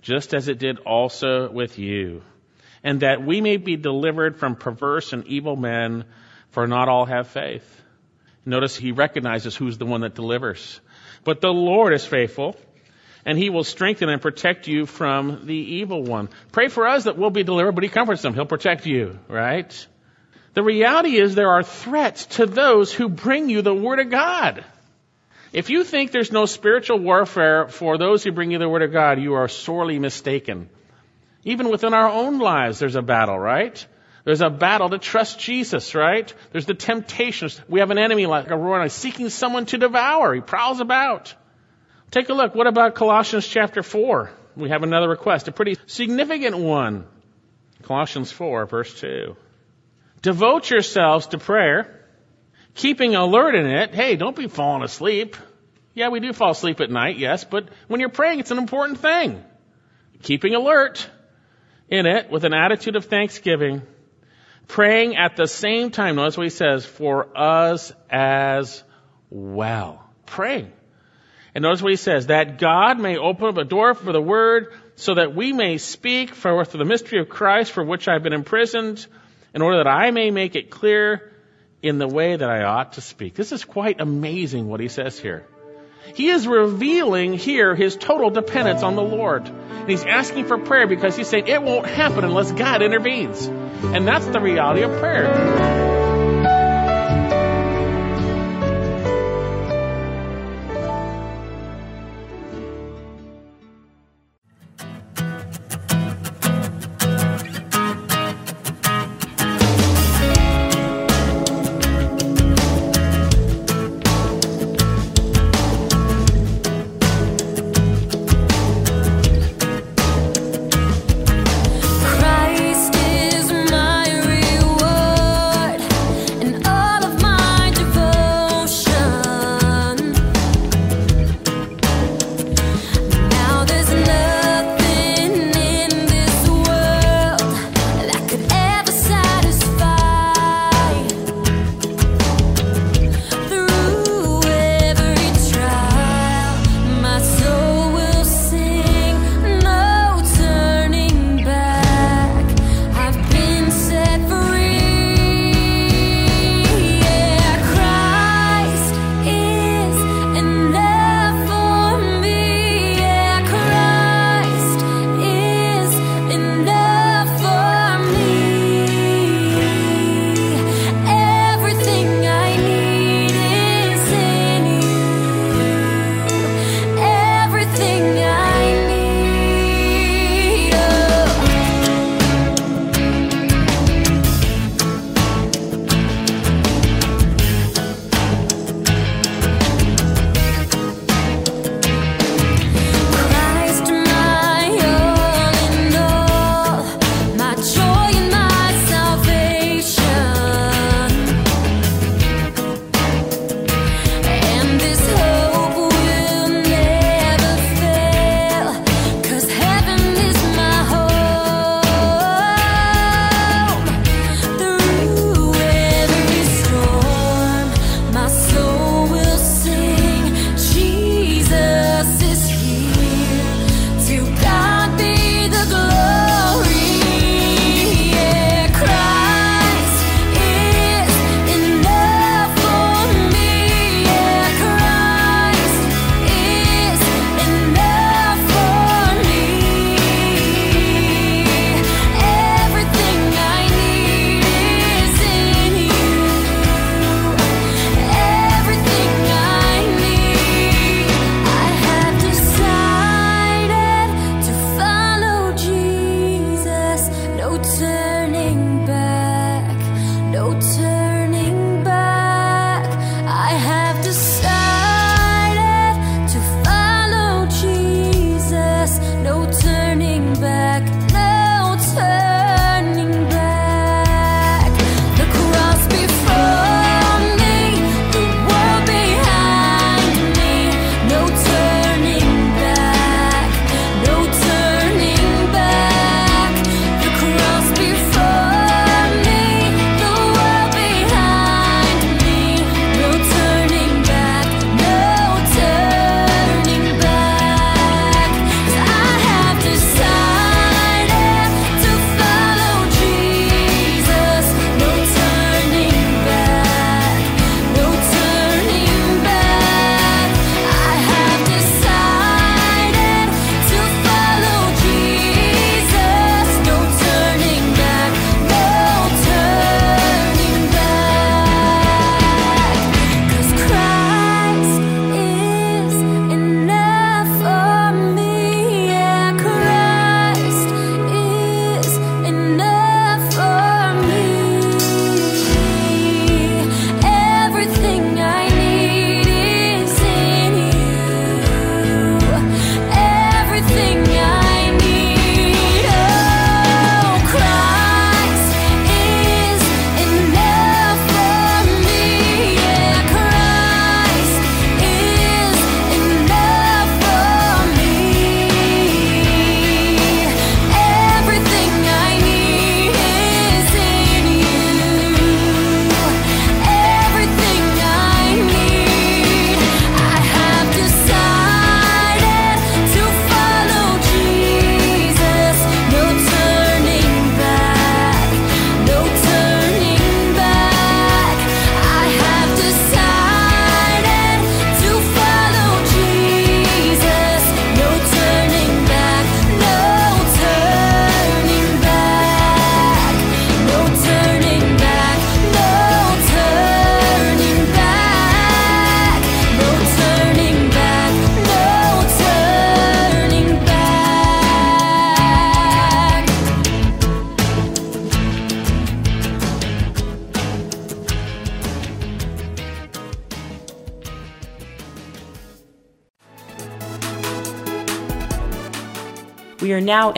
S7: just as it did also with you, and that we may be delivered from perverse and evil men, for not all have faith. Notice he recognizes who's the one that delivers. But the Lord is faithful, and he will strengthen and protect you from the evil one. Pray for us that we'll be delivered, but he comforts them. He'll protect you, right? The reality is there are threats to those who bring you the Word of God. If you think there's no spiritual warfare for those who bring you the Word of God, you are sorely mistaken. Even within our own lives, there's a battle, right? There's a battle to trust Jesus, right? There's the temptations. We have an enemy like a roaring seeking someone to devour. He prowls about. Take a look. What about Colossians chapter 4? We have another request, a pretty significant one. Colossians 4, verse 2. Devote yourselves to prayer, keeping alert in it. Hey, don't be falling asleep. Yeah, we do fall asleep at night, yes, but when you're praying, it's an important thing. Keeping alert in it with an attitude of thanksgiving, praying at the same time. Notice what he says, for us as well. Praying. And notice what he says, that God may open up a door for the word so that we may speak for the mystery of Christ for which I've been imprisoned in order that I may make it clear in the way that I ought to speak. This is quite amazing what he says here. He is revealing here his total dependence on the Lord. And he's asking for prayer because he's saying it won't happen unless God intervenes. And that's the reality of prayer.